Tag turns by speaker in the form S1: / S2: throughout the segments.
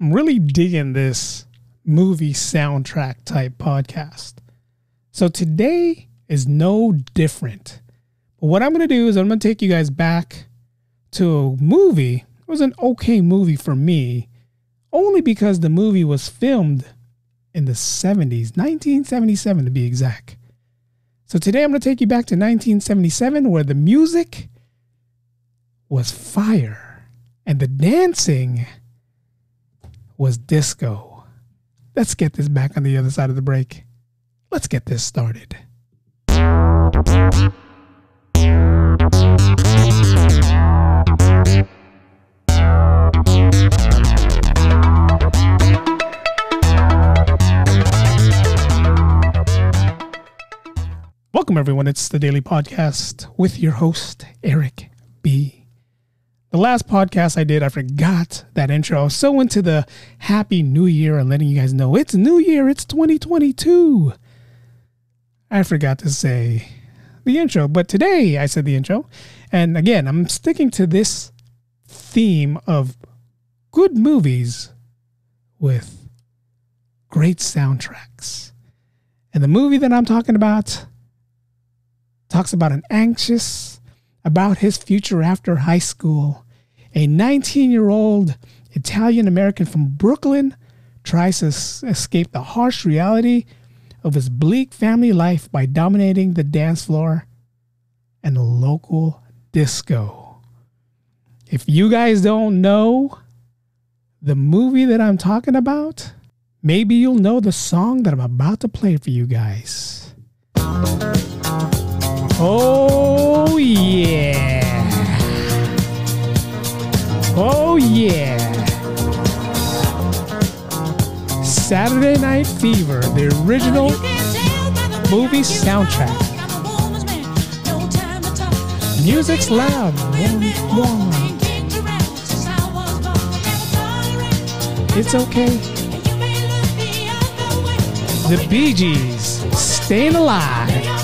S1: I'm really digging this movie soundtrack type podcast. So today is no different. But what I'm going to do is I'm going to take you guys back to a movie. It was an okay movie for me, only because the movie was filmed in the 70s, 1977 to be exact. So today I'm going to take you back to 1977 where the music was fire and the dancing was disco. Let's get this back on the other side of the break. Let's get this started. Welcome, everyone. It's the Daily Podcast with your host, Eric B. The last podcast I did, I forgot that intro. So into the Happy New Year and letting you guys know it's New Year, it's 2022. I forgot to say the intro, but today I said the intro. And again, I'm sticking to this theme of good movies with great soundtracks. And the movie that I'm talking about talks about an anxious about his future after high school. A 19 year old Italian American from Brooklyn tries to escape the harsh reality of his bleak family life by dominating the dance floor and the local disco. If you guys don't know the movie that I'm talking about, maybe you'll know the song that I'm about to play for you guys. Oh, yeah. Oh, yeah. Saturday Night Fever, the original movie soundtrack. Music's loud. It's okay. The Bee Gees, Staying Alive.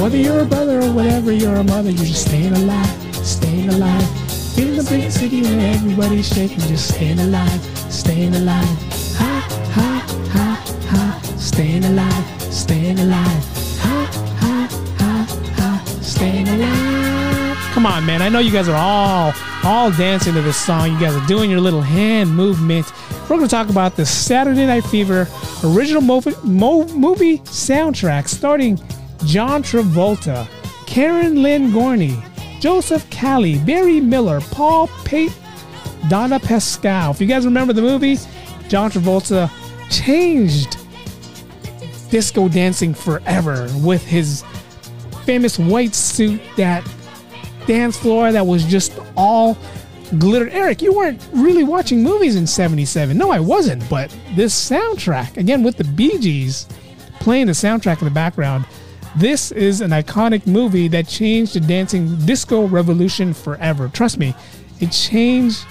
S1: Whether you're a brother or whatever, you're a mother, you're just staying alive, staying alive. In the big city where everybody's shaking, just staying alive, staying alive. Ha, ha, ha, ha, staying alive, staying alive. Ha, ha, ha, ha, staying alive. Come on, man. I know you guys are all all dancing to this song. You guys are doing your little hand movement. We're going to talk about the Saturday Night Fever original movie, movie soundtrack starting John Travolta, Karen Lynn Gorney, Joseph Cali, Barry Miller, Paul Pape, Donna Pescow. If you guys remember the movie, John Travolta changed disco dancing forever with his famous white suit, that dance floor that was just all glitter. Eric, you weren't really watching movies in 77. No, I wasn't, but this soundtrack, again with the Bee Gees playing the soundtrack in the background, this is an iconic movie that changed the dancing disco revolution forever. Trust me, it changed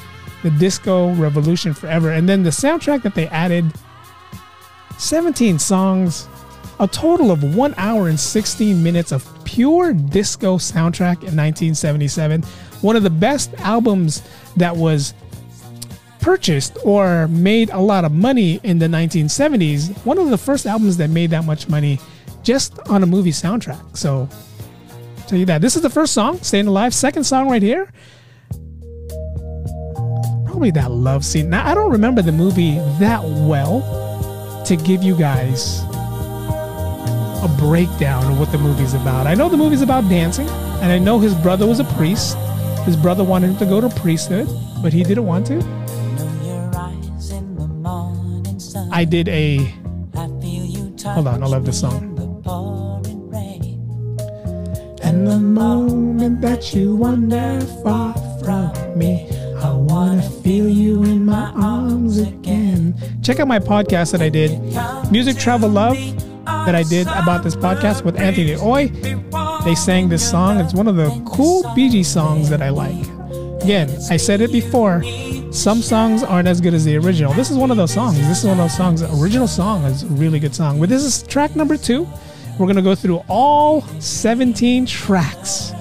S1: the disco revolution forever. And then the soundtrack that they added 17 songs, a total of 1 hour and 16 minutes of pure disco soundtrack in 1977. One of the best albums that was purchased or made a lot of money in the 1970s. One of the first albums that made that much money just on a movie soundtrack. So, I'll tell you that. This is the first song, Staying Alive. Second song right here. Probably that love scene. Now, I don't remember the movie that well to give you guys a breakdown of what the movie's about. I know the movie's about dancing, and I know his brother was a priest. His brother wanted him to go to priesthood, but he didn't want to. I did a. Hold on, I love this song. And the moment that you wander far from me, I wanna feel you in my arms again. Check out my podcast that I did, Music Travel Love, that I did about this podcast with Anthony Uy. They sang this song. It's one of the cool Bee Gees songs that I like. Again, I said it before. Some songs aren't as good as the original. This is one of those songs. This is one of those songs. The original song is a really good song. But this is track number two. We're going to go through all 17 tracks.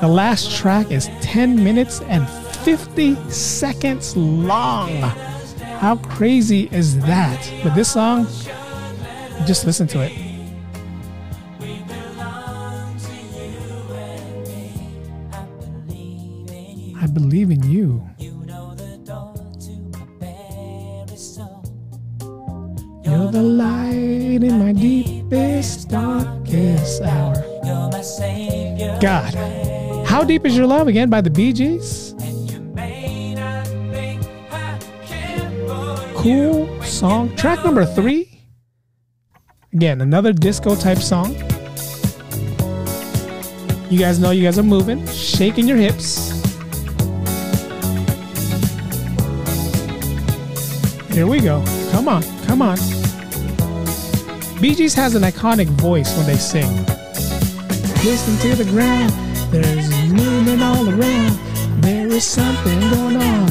S1: The last track is 10 minutes and 50 seconds long. How crazy is that? But this song, just listen to it. I believe in you. You're the light in my deepest, darkest hour. God. How Deep Is Your Love again by the Bee Gees? Cool song. Track number three. Again, another disco type song. You guys know you guys are moving, shaking your hips. Here we go. Come on, come on. Bee Gees has an iconic voice when they sing. Listen to the ground, there's movement all around. There is something going on.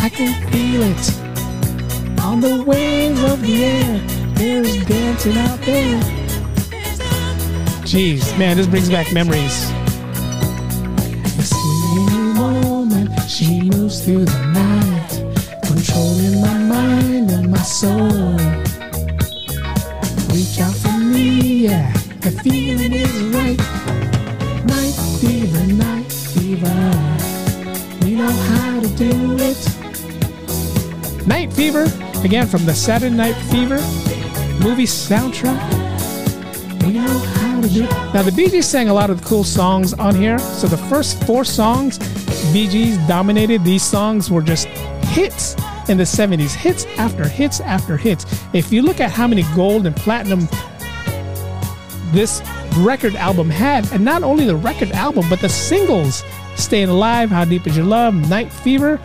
S1: I can feel it. On the waves of the air, there's dancing out there. Jeez, man, this brings back memories. She moves through the night, controlling my mind and my soul. Reach out for me, yeah, the feeling is right. Night fever, night fever, we know how to do it. Night Fever, again from the Saturday Night Fever movie soundtrack. We know how to do it. Now, the Bee Gees sang a lot of cool songs on here. So, the first four songs, Bee Gees dominated. These songs were just hits in the 70s, hits after hits after hits. If you look at how many gold and platinum this record album had, and not only the record album, but the singles Staying Alive, How Deep Is Your Love, Night Fever,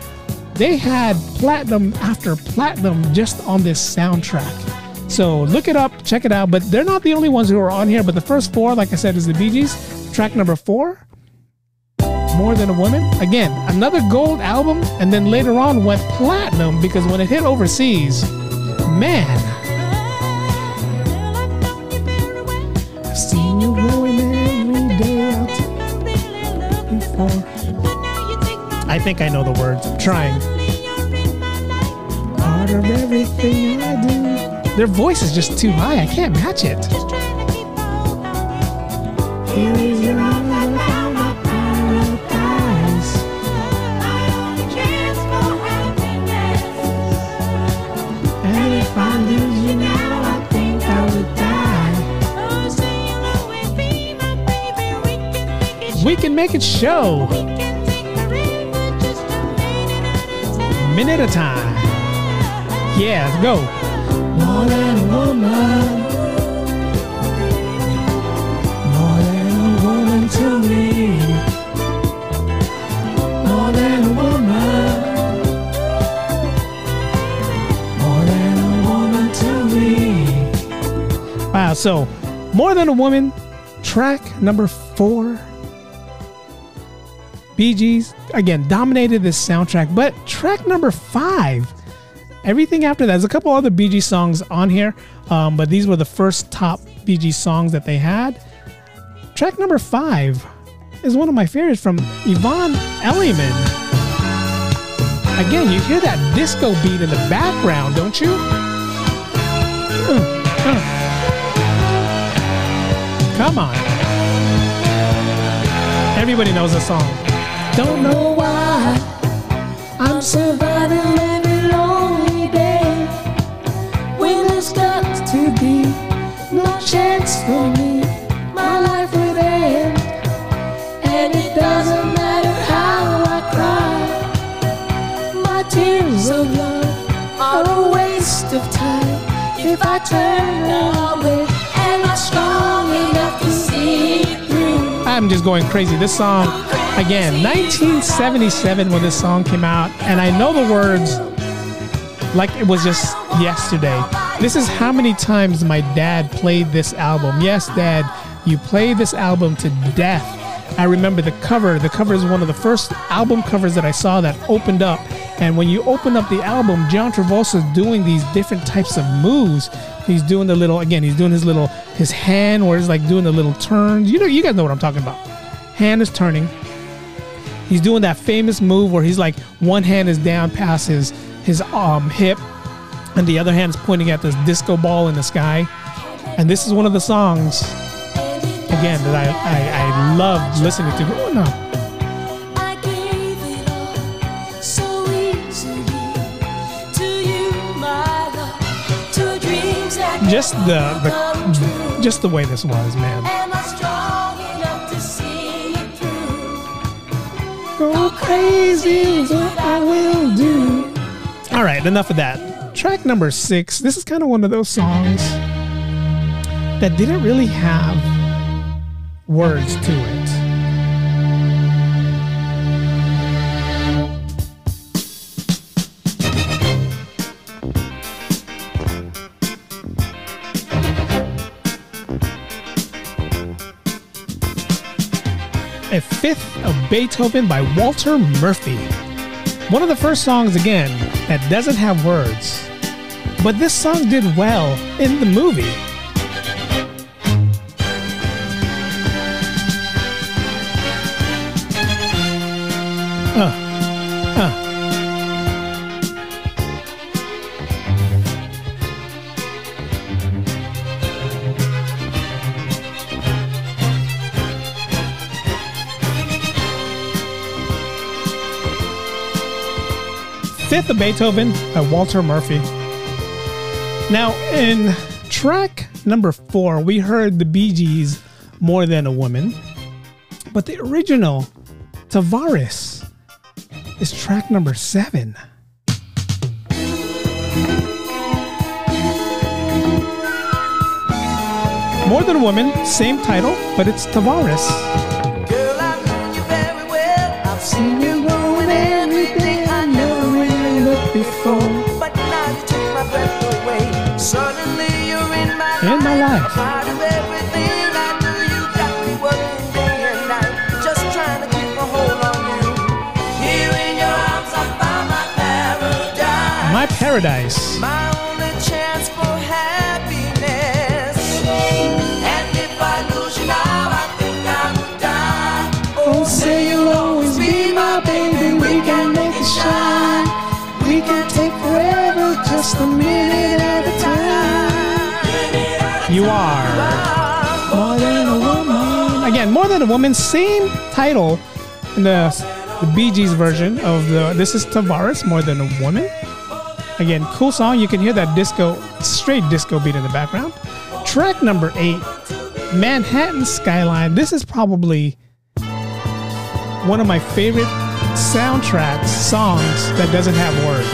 S1: they had platinum after platinum just on this soundtrack. So look it up, check it out. But they're not the only ones who are on here. But the first four, like I said, is the Bee Gees. Track number four, More Than a Woman. Again, another gold album, and then later on went platinum because when it hit overseas, man. I've seen you growing every day out before. I think I know the words. I'm trying. Part of everything I do. Their voice is just too high. I can't match it. Here is your We can make it show. Minute at a time. Yeah, let's go. More than a woman. More than a woman to me. More than a woman. More than a woman to me. Wow, so more than a woman, track number four. Bee Gees again dominated this soundtrack, but track number five, everything after that, there's a couple other Bee Gees songs on here, um, but these were the first top Bee Gees songs that they had. Track number five is one of my favorites from Yvonne Elliman. Again, you hear that disco beat in the background, don't you? Come on. Everybody knows the song. Don't know why I'm surviving every lonely day when there's got to be no chance for me. My life would end, and it doesn't matter how I cry. My tears of love are a waste of time if I turn away. Am I strong enough to see through? I'm just going crazy. This song, again, 1977 when this song came out, and I know the words like it was just yesterday. This is how many times my dad played this album. Yes, Dad, you played this album to death. I remember the cover. The cover is one of the first album covers that I saw that opened up. And when you open up the album, John Travolta's doing these different types of moves. He's doing the little again. He's doing his little his hand where he's like doing the little turns. You know, you guys know what I'm talking about. Hand is turning. He's doing that famous move where he's like one hand is down past his his um hip, and the other hand is pointing at this disco ball in the sky. And this is one of the songs again that I I, I love listening to growing up.
S2: I gave it all so easily to you, my love, to dreams that
S1: Just the the just the way this was, man. Crazy is what I will do. All right, enough of that. Track number six. This is kind of one of those songs that didn't really have words to it. A fifth of Beethoven by Walter Murphy. One of the first songs, again, that doesn't have words. But this song did well in the movie. Uh. Beethoven by Walter Murphy. Now, in track number four, we heard the Bee Gees More Than a Woman, but the original Tavares is track number seven. More Than a Woman, same title, but it's Tavares.
S3: Found my paradise.
S1: My paradise.
S3: My only chance for happiness. And if I lose you now, I think I will die.
S1: Oh, say you'll always be my baby. We can make it shine. We can take forever, just a minute at a time. You are more than a woman. Again, more than a woman. Same title in the the Bee Gees version of the. This is Tavares, more than a woman. Again, cool song. You can hear that disco, straight disco beat in the background. Track number eight, Manhattan Skyline. This is probably one of my favorite soundtracks, songs that doesn't have words.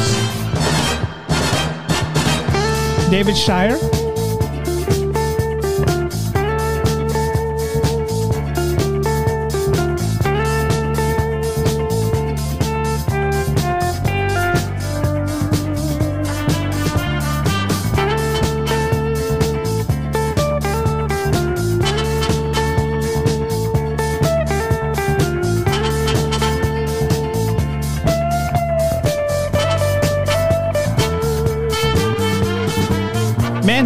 S1: David Shire.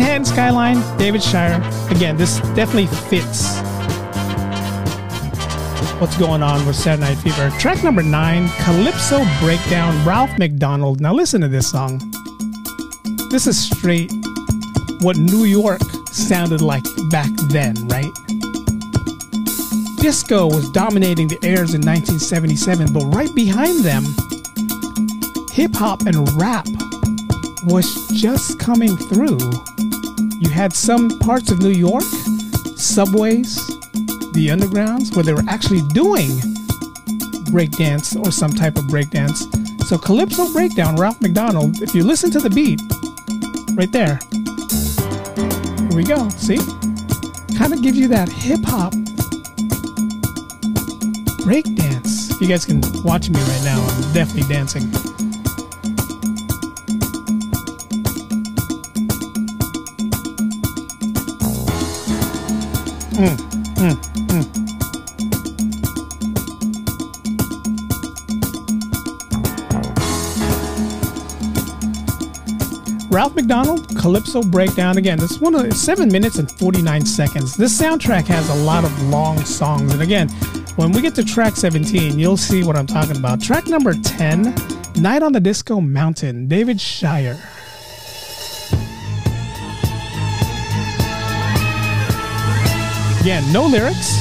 S1: Manhattan Skyline, David Shire. Again, this definitely fits what's going on with Saturday Night Fever. Track number nine, Calypso Breakdown, Ralph McDonald. Now listen to this song. This is straight what New York sounded like back then, right? Disco was dominating the airs in 1977, but right behind them, hip hop and rap was just coming through. You had some parts of New York, subways, the undergrounds, where they were actually doing breakdance or some type of breakdance. So Calypso Breakdown, Ralph McDonald, if you listen to the beat, right there. Here we go. See? Kind of gives you that hip hop breakdance. You guys can watch me right now. I'm definitely dancing. Ralph McDonald, Calypso Breakdown. Again, this one is seven minutes and 49 seconds. This soundtrack has a lot of long songs. And again, when we get to track 17, you'll see what I'm talking about. Track number 10, Night on the Disco Mountain, David Shire. Again, no lyrics.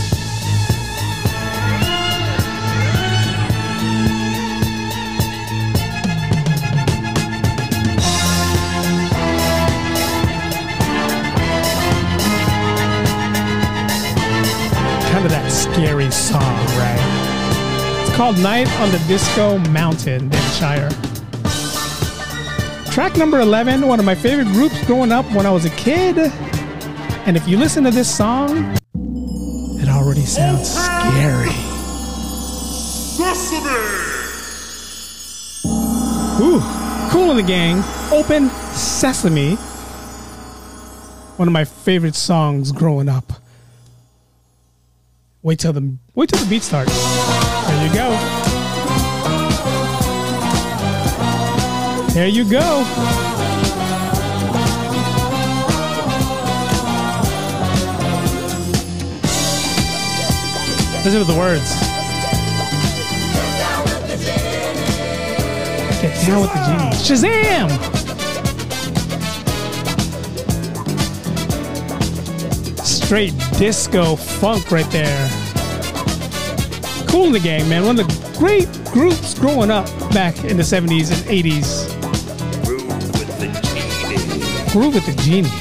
S1: Kind of that scary song, right? It's called Night on the Disco Mountain, David Shire. Track number 11, one of my favorite groups growing up when I was a kid. And if you listen to this song, already sounds scary. Ooh, Kool and the Gang. Open Sesame. One of my favorite songs growing up. Wait till the wait till the beat starts. There you go. There you go. Listen to the words. Get down with the genie. Shazam! Straight disco funk right there. Kool and the Gang, man. One of the great groups growing up back in the 70s and 80s. Groove with the Genie. Groove with the genie.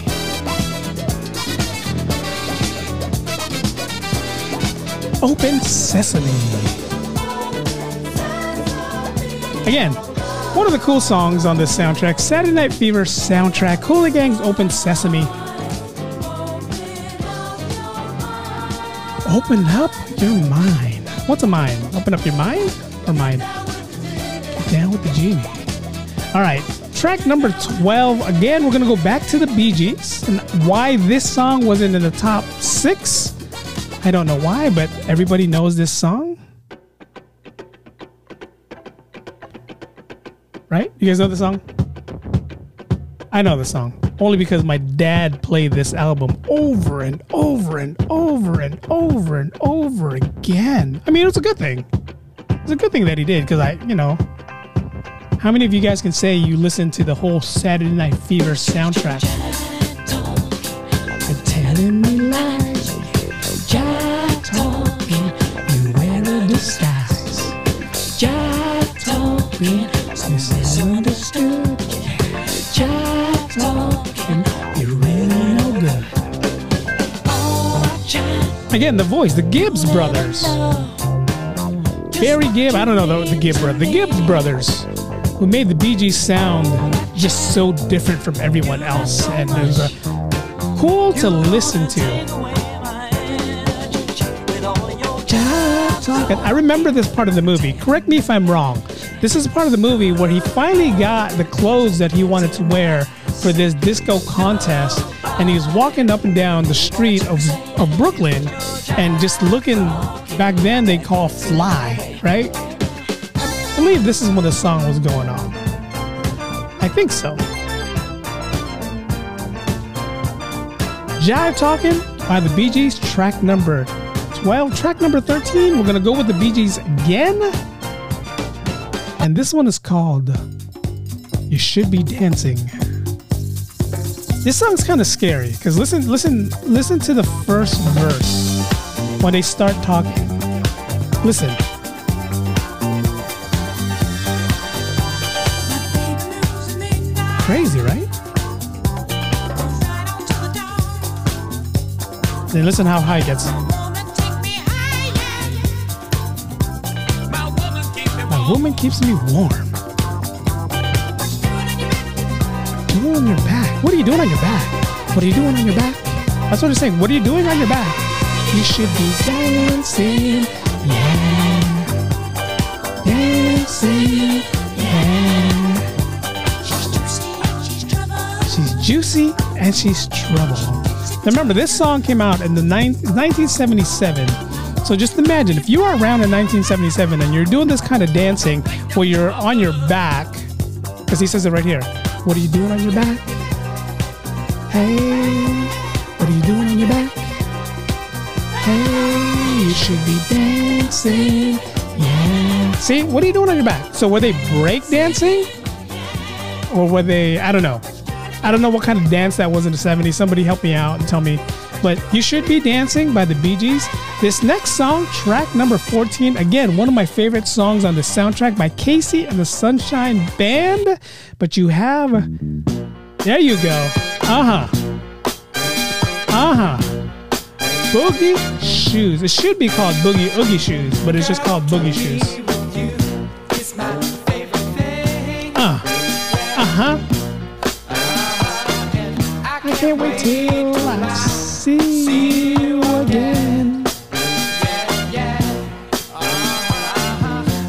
S1: Open Sesame. Again, one of the cool songs on this soundtrack, Saturday Night Fever soundtrack, Cool Gang's Open Sesame. Open up your mind. What's a mind? Open up your mind or mind? Down with the genie. All right, track number 12. Again, we're going to go back to the Bee Gees and why this song wasn't in the top six. I don't know why, but everybody knows this song. Right? You guys know the song? I know the song. Only because my dad played this album over and over and over and over and over again. I mean, it's a good thing. It's a good thing that he did because I, you know, how many of you guys can say you listened to the whole Saturday Night Fever soundtrack? Again, the voice, the Gibbs brothers. Barry Gibb, I don't know the, the Gibb brother, the Gibbs brothers, who made the Bee Gees sound just so different from everyone else, and it was uh, cool to listen to. I remember this part of the movie. Correct me if I'm wrong. This is part of the movie where he finally got the clothes that he wanted to wear for this disco contest, and he was walking up and down the street of, of Brooklyn and just looking. Back then, they call fly, right? I believe this is when the song was going on. I think so. Jive Talking by the Bee Gees, track number 12. Track number 13, we're going to go with the Bee Gees again. And this one is called You Should Be Dancing. This song's kind of scary because listen, listen, listen to the first verse when they start talking. Listen. Crazy, right? Then listen how high it gets. My woman keeps me warm. You on your back. What are you doing on your back? What are you doing on your back? That's what it's saying. What are you doing on your back? You should be dancing. Yeah. Dancing. Yeah. She's juicy and she's trouble. Now remember, this song came out in the nine, 1977. So just imagine if you are around in 1977 and you're doing this kind of dancing where you're on your back, because he says it right here, What are you doing on your back? Hey, what are you doing on your back? Hey, you should be dancing. Yeah. See, what are you doing on your back? So were they break dancing? Or were they, I don't know. I don't know what kind of dance that was in the 70s. Somebody help me out and tell me. But You Should Be Dancing by the Bee Gees. This next song, track number 14, again, one of my favorite songs on the soundtrack by KC and the Sunshine Band. But you have, there you go. Uh huh. Uh huh. Boogie Shoes. It should be called Boogie Oogie Shoes, but it's just called Boogie Shoes. Uh. Uh huh. I can't wait till I see you again.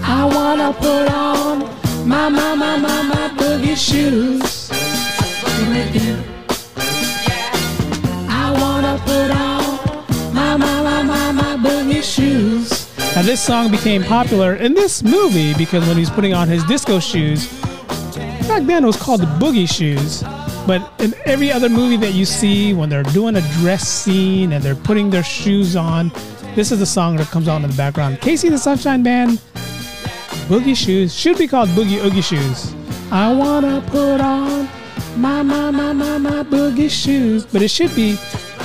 S1: I wanna put on my, my, my, my, my boogie shoes. This song became popular in this movie because when he's putting on his disco shoes, back then it was called the boogie shoes. But in every other movie that you see, when they're doing a dress scene and they're putting their shoes on, this is the song that comes on in the background. KC the Sunshine Band, Boogie Shoes, should be called Boogie Oogie Shoes. I wanna put on my, my, my, my, my boogie shoes. But it should be,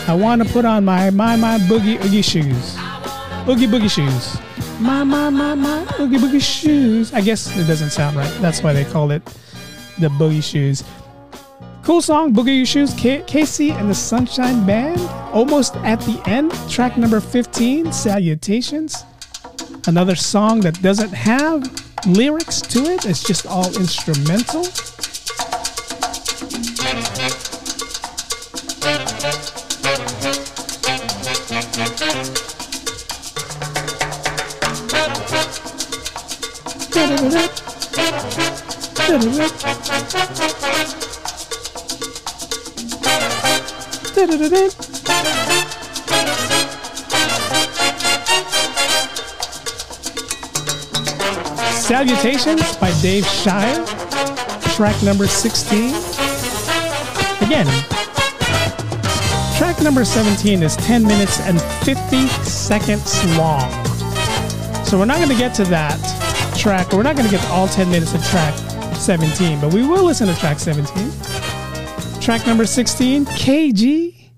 S1: I wanna put on my, my, my boogie oogie shoes. Oogie boogie shoes. My, my, my, my oogie boogie shoes. I guess it doesn't sound right. That's why they called it the boogie shoes. Cool song, Boogie Shoes, K- KC and the Sunshine Band. Almost at the end, track number 15, Salutations. Another song that doesn't have lyrics to it, it's just all instrumental. Salutations by Dave Shire, track number 16. Again, track number 17 is 10 minutes and 50 seconds long. So we're not going to get to that track, we're not going to get to all 10 minutes of track 17, but we will listen to track 17. Track number 16, K-Jee.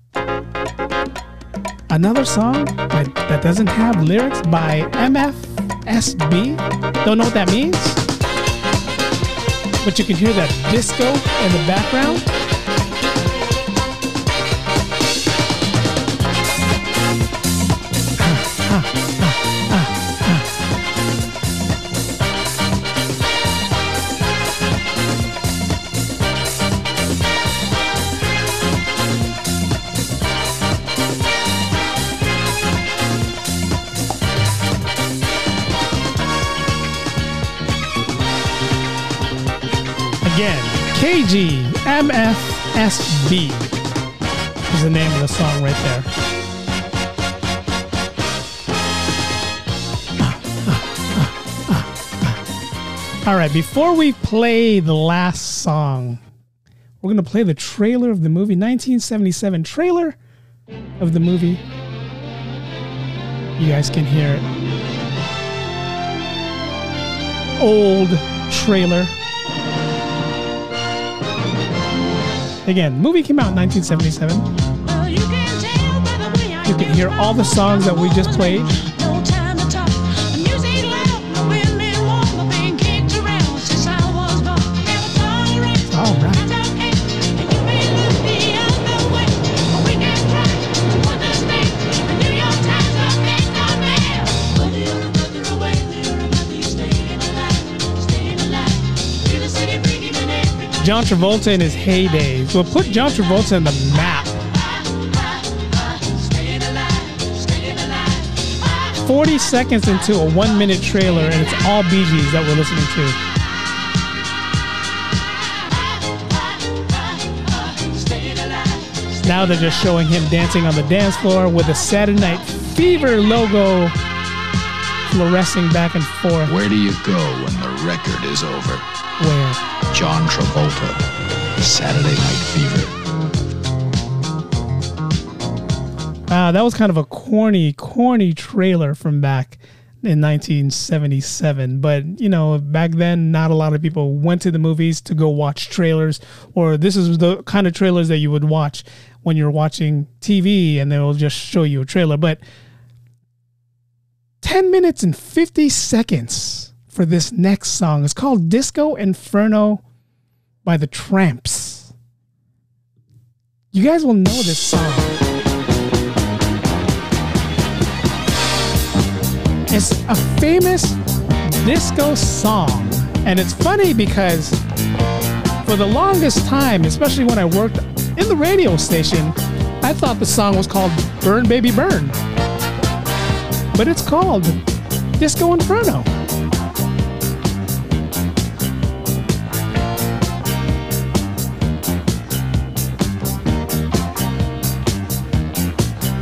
S1: Another song that, that doesn't have lyrics by MFSB. Don't know what that means. But you can hear that disco in the background. K-Jee MFSB is the name of the song right there. All right, before we play the last song, we're going to play the trailer of the movie, 1977 trailer of the movie. You guys can hear it. Old trailer. Again, movie came out in 1977.
S2: Well, you can tell by the way I
S1: You can hear all the songs that we just played. John Travolta in his heyday. Well, put John Travolta in the map.
S2: staying alive, staying alive.
S1: 40 seconds into a one minute trailer, and it's all Bee Gees that we're listening to. Now they're just showing him dancing on the dance floor with a Saturday Night Fever logo fluorescing back and forth.
S4: Where do you go when the record is over?
S1: Where?
S4: John Travolta.
S5: Saturday Night Fever.
S1: Uh, that was kind of a corny, corny trailer from back in 1977. But, you know, back then, not a lot of people went to the movies to go watch trailers, or this is the kind of trailers that you would watch when you're watching TV and they'll just show you a trailer. But 10 minutes and 50 seconds for this next song. It's called Disco Inferno by the Trammps. You guys will know this song. It's a famous disco song. And it's funny because for the longest time, especially when I worked in the radio station, I thought the song was called Burn Baby Burn. But it's called Disco Inferno.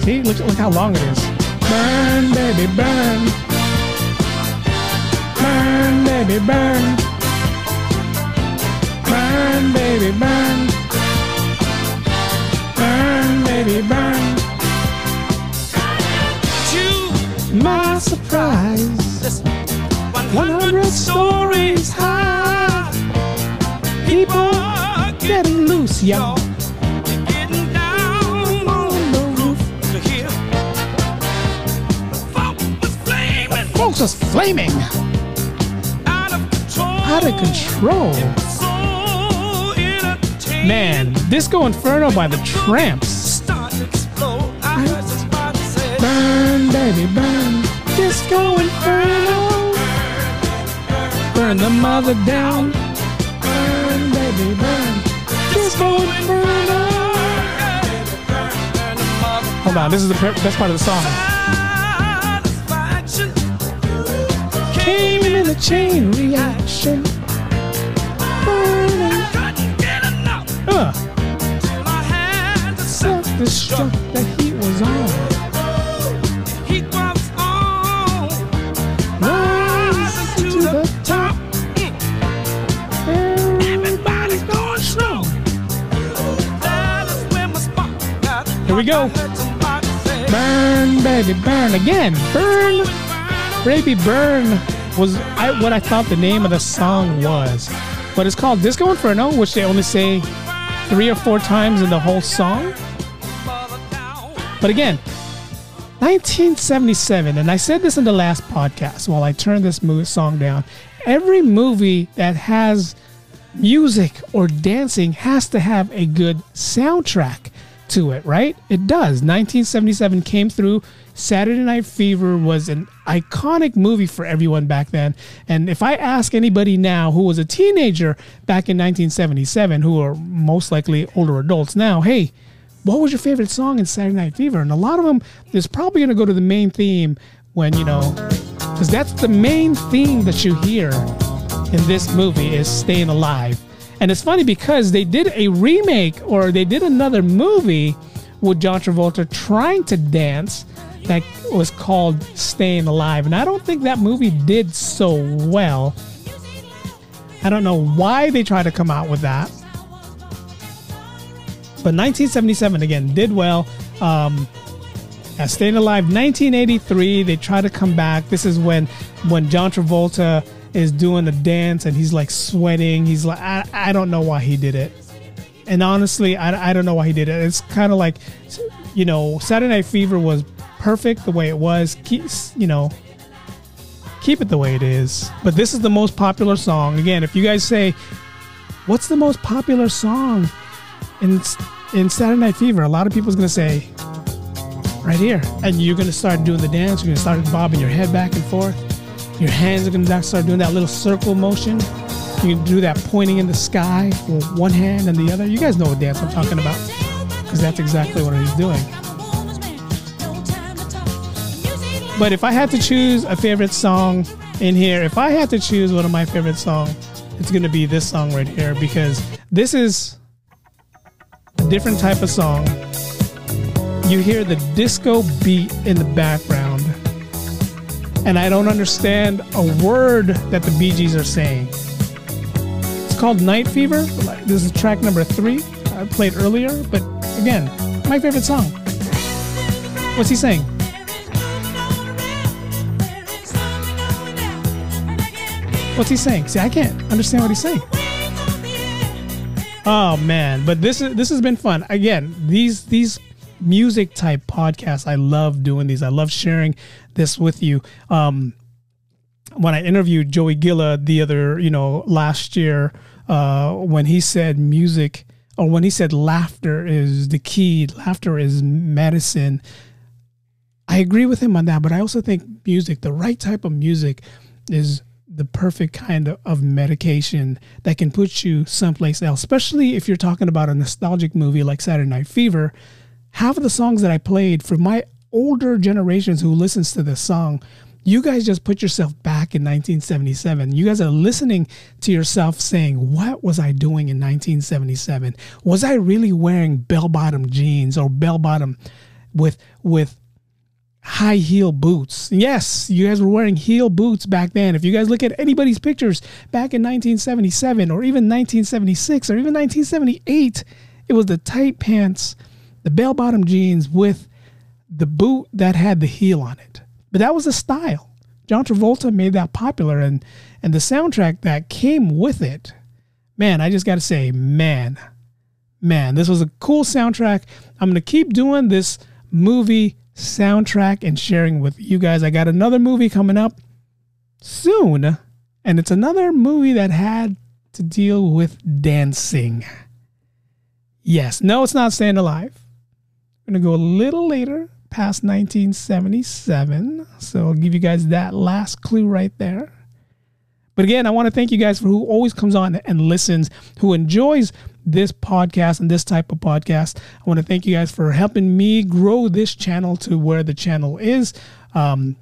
S1: See, look, look how long it is. Burn, baby, burn. Burn, baby, burn. Burn, baby, burn. Burn, baby, burn.
S4: You,
S1: My surprise. 100 stories high. People getting loose, y'all. Folks flaming
S4: out of control.
S1: out of control.
S4: So.
S1: Man, Disco Inferno by the Trammps.
S4: Start to explode. I heard somebody say,
S1: Burn, baby, burn. Disco Inferno. Burn the mother down. Burn, baby, burn. Disco Inferno. Hold on, this is the best part of the song. Chain reaction. Uh,
S4: till I had to
S1: self destruct. The heat was on.
S4: He was on.
S1: Rise to the top.
S4: Everybody's going
S1: Here we go. Burn, baby, burn again. Burn, baby, burn was I, what I thought the name of the song was. But it's called Disco Inferno, which they only say three or four times in the whole song. But again, 1977, and I said this in the last podcast while I turned this song down. Every movie that has music or dancing has to have a good soundtrack to it, right? It does. 1977 came through. Saturday Night Fever was an iconic movie for everyone back then. And if I ask anybody now who was a teenager back in 1977, who are most likely older adults now, hey, what was your favorite song in Saturday Night Fever? And a lot of them is probably going to go to the main theme when, you know, because that's the main theme that you hear in this movie is Staying Alive. And it's funny because they did a remake or they did another movie with John Travolta trying to dance that was called Staying Alive. And I don't think that movie did so well. I don't know why they tried to come out with that. But 1977 again did well. Um, as Staying Alive, 1983, they try to come back. This is when when John Travolta is doing the dance and he's like sweating. He's like, I, I don't know why he did it. And honestly, I, I don't know why he did it. It's kind of like, you know, Saturday Night Fever was perfect the way it was. Keep, you know, keep it the way it is. But this is the most popular song. Again, if you guys say, what's the most popular song in in Saturday Night Fever? A lot of people's gonna say, right here, and you're gonna start doing the dance. You're gonna start bobbing your head back and forth. Your hands are gonna start doing that little circle motion. You can do that pointing in the sky with one hand and the other. You guys know what dance I'm talking about because that's exactly what he's doing. But if I had to choose a favorite song in here, if I had to choose one of my favorite songs, it's going to be this song right here because this is a different type of song. You hear the disco beat in the background, and I don't understand a word that the Bee Gees are saying. It's called Night Fever. This is track number three. I played earlier, but again, my favorite song. What's he saying? What's he saying? See, I can't understand what he's saying. Oh man, but this is this has been fun. Again, these these music type podcasts, I love doing these. I love sharing this with you. Um, when I interviewed Joey Gilla the other, you know, last year, uh, when he said music or when he said laughter is the key, laughter is medicine. I agree with him on that, but I also think music, the right type of music, is the perfect kind of, of medication that can put you someplace else, especially if you're talking about a nostalgic movie like Saturday Night Fever. Half of the songs that I played for my older generations who listens to this song, you guys just put yourself back in 1977. You guys are listening to yourself saying, What was I doing in 1977? Was I really wearing bell bottom jeans or bell bottom with, with, high heel boots. Yes, you guys were wearing heel boots back then. If you guys look at anybody's pictures back in 1977 or even 1976 or even 1978, it was the tight pants, the bell bottom jeans with the boot that had the heel on it. But that was a style. John Travolta made that popular and and the soundtrack that came with it. Man, I just got to say, man. Man, this was a cool soundtrack. I'm going to keep doing this movie soundtrack and sharing with you guys. I got another movie coming up soon, and it's another movie that had to deal with dancing. Yes, no, it's not Staying Alive. Going to go a little later, past 1977. So I'll give you guys that last clue right there. But again, I want to thank you guys for who always comes on and listens, who enjoys this podcast and this type of podcast. I want to thank you guys for helping me grow this channel to where the channel is. Um,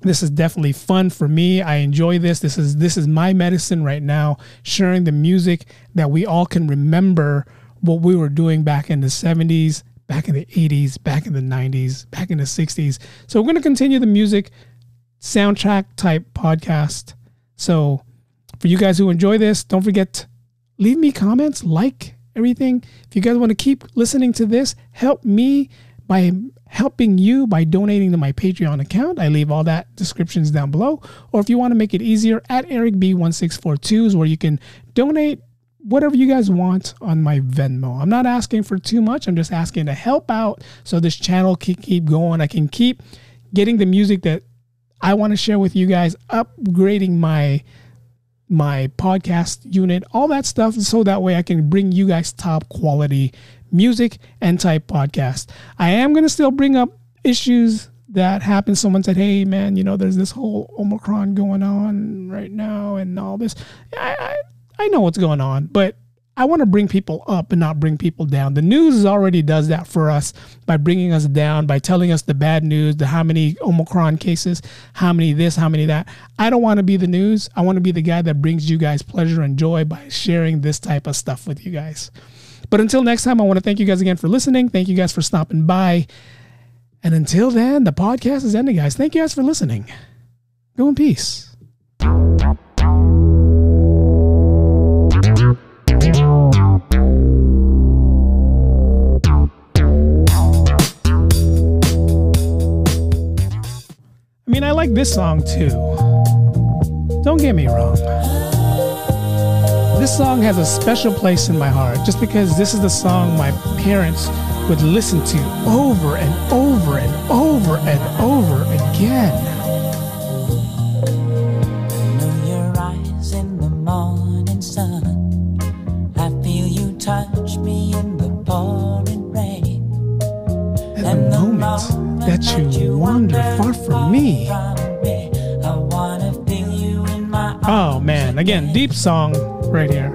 S1: this is definitely fun for me. I enjoy this. This is this is my medicine right now, sharing the music that we all can remember what we were doing back in the 70s, back in the 80s, back in the 90s, back in the 60s. So we're going to continue the music soundtrack type podcast. So for you guys who enjoy this, don't forget leave me comments, like everything. If you guys want to keep listening to this, help me by helping you by donating to my Patreon account. I leave all that descriptions down below. Or if you want to make it easier, at EricB1642 is where you can donate whatever you guys want on my Venmo. I'm not asking for too much. I'm just asking to help out so this channel can keep going. I can keep getting the music that I want to share with you guys, upgrading my my podcast unit, all that stuff, so that way I can bring you guys top quality music and type podcast. I am gonna still bring up issues that happen. Someone said, "Hey, man, you know, there's this whole Omicron going on right now, and all this." I I, I know what's going on, but I want to bring people up and not bring people down. The news already does that for us by bringing us down, by telling us the bad news, the how many Omicron cases, how many this, how many that. I don't want to be the news. I want to be the guy that brings you guys pleasure and joy by sharing this type of stuff with you guys. But until next time, I want to thank you guys again for listening. Thank you guys for stopping by. And until then, the podcast is ending, guys. Thank you guys for listening. Go in peace. Mean, I like this song too. Don't get me wrong. This song has a special place in my heart just because this is the song my parents would listen to over and over and over and over again. Deep song right here.